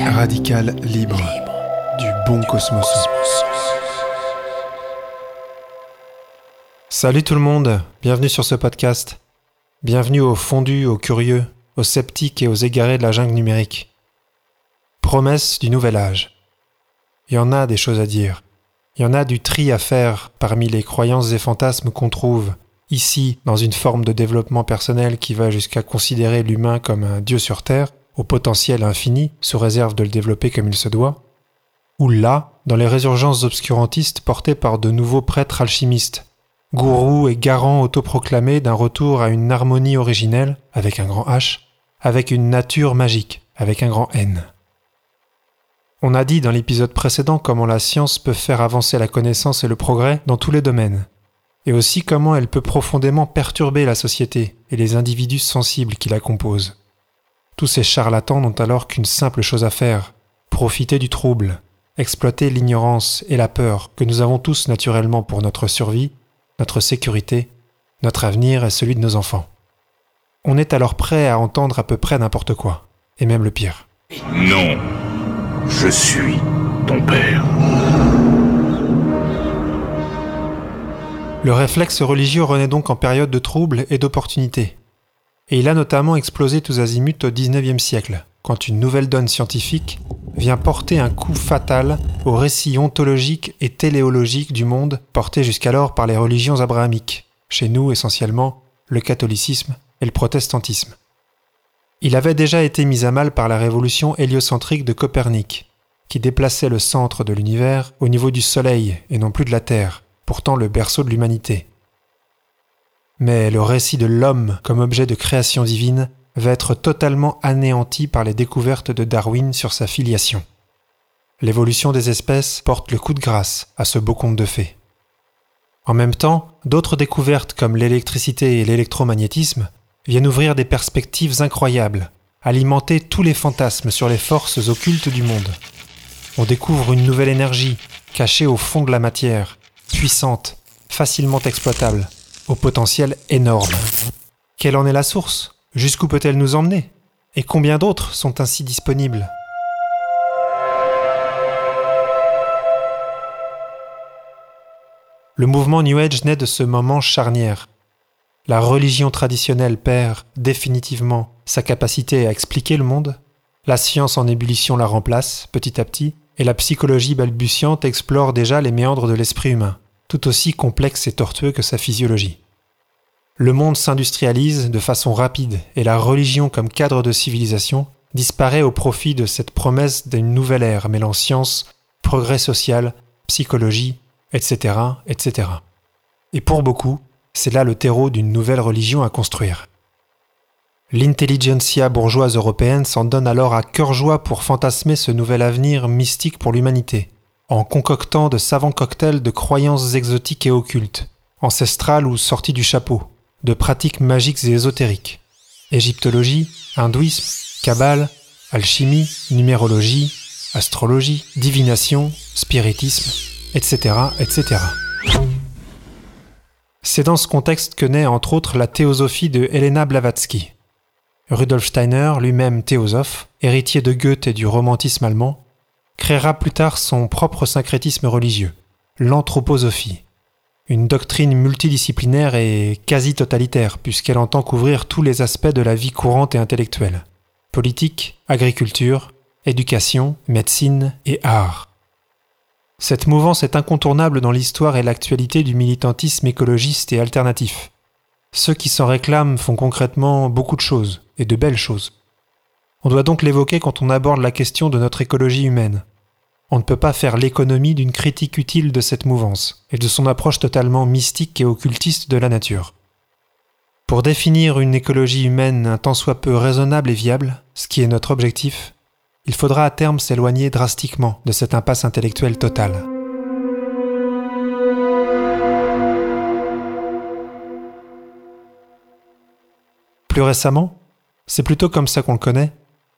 Radical, libre, du bon cosmos. Salut tout le monde, bienvenue sur ce podcast. Bienvenue aux fondus, aux curieux, aux sceptiques et aux égarés de la jungle numérique. Promesse du nouvel âge. Il y en a des choses à dire. Il y en a du tri à faire parmi les croyances et fantasmes qu'on trouve ici dans une forme de développement personnel qui va jusqu'à considérer l'humain comme un dieu sur Terre, au potentiel infini, sous réserve de le développer comme il se doit, ou là, dans les résurgences obscurantistes portées par de nouveaux prêtres alchimistes, gourous et garants autoproclamés d'un retour à une harmonie originelle, avec un grand H, avec une nature magique, avec un grand N. On a dit dans l'épisode précédent comment la science peut faire avancer la connaissance et le progrès dans tous les domaines, et aussi comment elle peut profondément perturber la société et les individus sensibles qui la composent. Tous ces charlatans n'ont alors qu'une simple chose à faire, profiter du trouble, exploiter l'ignorance et la peur que nous avons tous naturellement pour notre survie, notre sécurité, notre avenir et celui de nos enfants. On est alors prêt à entendre à peu près n'importe quoi, et même le pire. Non, je suis ton père. Le réflexe religieux renaît donc en période de trouble et d'opportunité. Et il a notamment explosé tous azimuts au XIXe siècle, quand une nouvelle donne scientifique vient porter un coup fatal au récit ontologique et téléologique du monde porté jusqu'alors par les religions abrahamiques, chez nous essentiellement le catholicisme et le protestantisme. Il avait déjà été mis à mal par la révolution héliocentrique de Copernic, qui déplaçait le centre de l'univers au niveau du Soleil et non plus de la Terre, pourtant le berceau de l'humanité. Mais le récit de l'homme comme objet de création divine va être totalement anéanti par les découvertes de Darwin sur sa filiation. L'évolution des espèces porte le coup de grâce à ce beau conte de fées. En même temps, d'autres découvertes comme l'électricité et l'électromagnétisme viennent ouvrir des perspectives incroyables, alimenter tous les fantasmes sur les forces occultes du monde. On découvre une nouvelle énergie, cachée au fond de la matière, puissante, facilement exploitable, au potentiel énorme. Quelle en est la source? Jusqu'où peut-elle nous emmener? Et combien d'autres sont ainsi disponibles? Le mouvement New Age naît de ce moment charnière. La religion traditionnelle perd définitivement sa capacité à expliquer le monde, la science en ébullition la remplace petit à petit, et la psychologie balbutiante explore déjà les méandres de l'esprit humain, tout aussi complexe et tortueux que sa physiologie. Le monde s'industrialise de façon rapide et la religion comme cadre de civilisation disparaît au profit de cette promesse d'une nouvelle ère mêlant science, progrès social, psychologie, etc., etc. Et pour beaucoup, c'est là le terreau d'une nouvelle religion à construire. L'intelligentsia bourgeoise européenne s'en donne alors à cœur joie pour fantasmer ce nouvel avenir mystique pour l'humanité, en concoctant de savants cocktails de croyances exotiques et occultes, ancestrales ou sorties du chapeau, de pratiques magiques et ésotériques. Égyptologie, hindouisme, kabbale, alchimie, numérologie, astrologie, divination, spiritisme, etc., etc. C'est dans ce contexte que naît entre autres la théosophie de Helena Blavatsky. Rudolf Steiner, lui-même théosophe, héritier de Goethe et du romantisme allemand, créera plus tard son propre syncrétisme religieux, l'anthroposophie, une doctrine multidisciplinaire et quasi totalitaire, puisqu'elle entend couvrir tous les aspects de la vie courante et intellectuelle politique, agriculture, éducation, médecine et art. Cette mouvance est incontournable dans l'histoire et l'actualité du militantisme écologiste et alternatif. Ceux qui s'en réclament font concrètement beaucoup de choses, et de belles choses. On doit donc l'évoquer quand on aborde la question de notre écologie humaine, on ne peut pas faire l'économie d'une critique utile de cette mouvance et de son approche totalement mystique et occultiste de la nature. Pour définir une écologie humaine un tant soit peu raisonnable et viable, ce qui est notre objectif, il faudra à terme s'éloigner drastiquement de cette impasse intellectuelle totale. Plus récemment, c'est plutôt comme ça qu'on le connaît,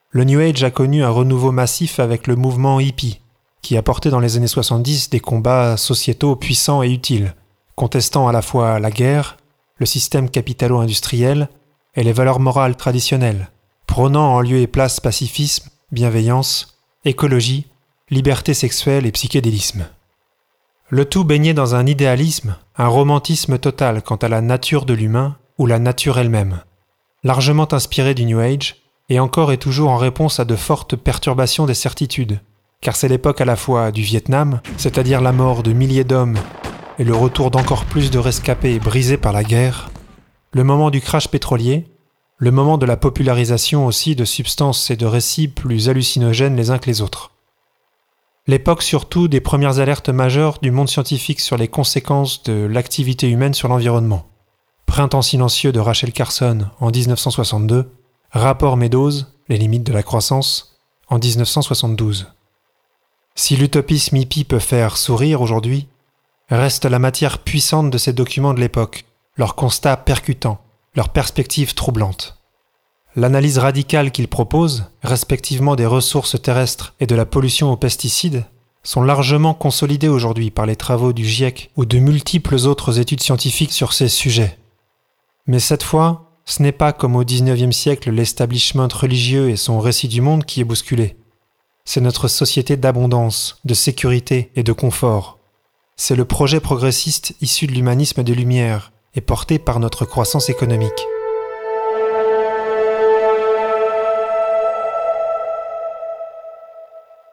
le New Age a connu un renouveau massif avec le mouvement hippie, qui a porté dans les années 70 des combats sociétaux puissants et utiles, contestant à la fois la guerre, le système capitalo-industriel et les valeurs morales traditionnelles, prônant en lieu et place pacifisme, bienveillance, écologie, liberté sexuelle et psychédélisme. Le tout baigné dans un idéalisme, un romantisme total quant à la nature de l'humain ou la nature elle-même, largement inspiré du New Age et encore et toujours en réponse à de fortes perturbations des certitudes, car c'est l'époque à la fois du Vietnam, c'est-à-dire la mort de milliers d'hommes et le retour d'encore plus de rescapés brisés par la guerre, le moment du crash pétrolier, le moment de la popularisation aussi de substances et de récits plus hallucinogènes les uns que les autres l'époque surtout des premières alertes majeures du monde scientifique sur les conséquences de l'activité humaine sur l'environnement. Printemps silencieux de Rachel Carson en 1962, Rapport Meadows, les limites de la croissance, en 1972. Si l'utopisme hippie peut faire sourire aujourd'hui, reste la matière puissante de ces documents de l'époque, leurs constats percutants, leurs perspectives troublantes. L'analyse radicale qu'ils proposent, respectivement des ressources terrestres et de la pollution aux pesticides, sont largement consolidées aujourd'hui par les travaux du GIEC ou de multiples autres études scientifiques sur ces sujets. Mais cette fois, ce n'est pas comme au XIXe siècle l'establishment religieux et son récit du monde qui est bousculé. C'est notre société d'abondance, de sécurité et de confort. C'est le projet progressiste issu de l'humanisme des Lumières et porté par notre croissance économique.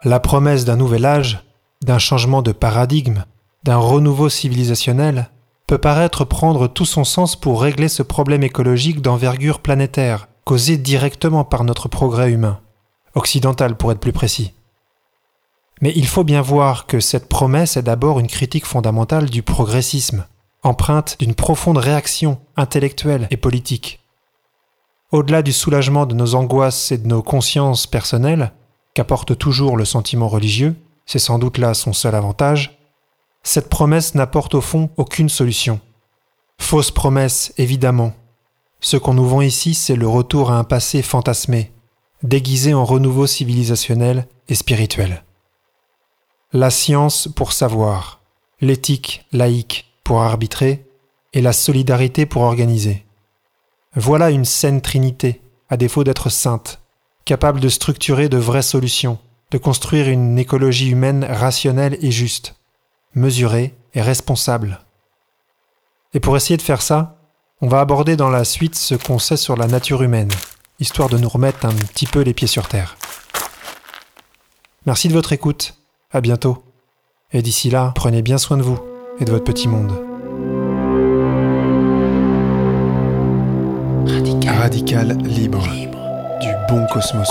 La promesse d'un nouvel âge, d'un changement de paradigme, d'un renouveau civilisationnel, peut paraître prendre tout son sens pour régler ce problème écologique d'envergure planétaire, causé directement par notre progrès humain, occidental pour être plus précis. Mais il faut bien voir que cette promesse est d'abord une critique fondamentale du progressisme, empreinte d'une profonde réaction intellectuelle et politique. Au-delà du soulagement de nos angoisses et de nos consciences personnelles, qu'apporte toujours le sentiment religieux, c'est sans doute là son seul avantage, cette promesse n'apporte au fond aucune solution. Fausse promesse, évidemment. Ce qu'on nous vend ici, c'est le retour à un passé fantasmé, déguisé en renouveau civilisationnel et spirituel. La science pour savoir, l'éthique laïque pour arbitrer, et la solidarité pour organiser. Voilà une saine trinité, à défaut d'être sainte, capable de structurer de vraies solutions, de construire une écologie humaine rationnelle et juste, mesurée et responsable. Et pour essayer de faire ça, on va aborder dans la suite ce qu'on sait sur la nature humaine, histoire de nous remettre un petit peu les pieds sur terre. Merci de votre écoute, à bientôt, et d'ici là, prenez bien soin de vous et de votre petit monde. Radical, libre bon cosmos.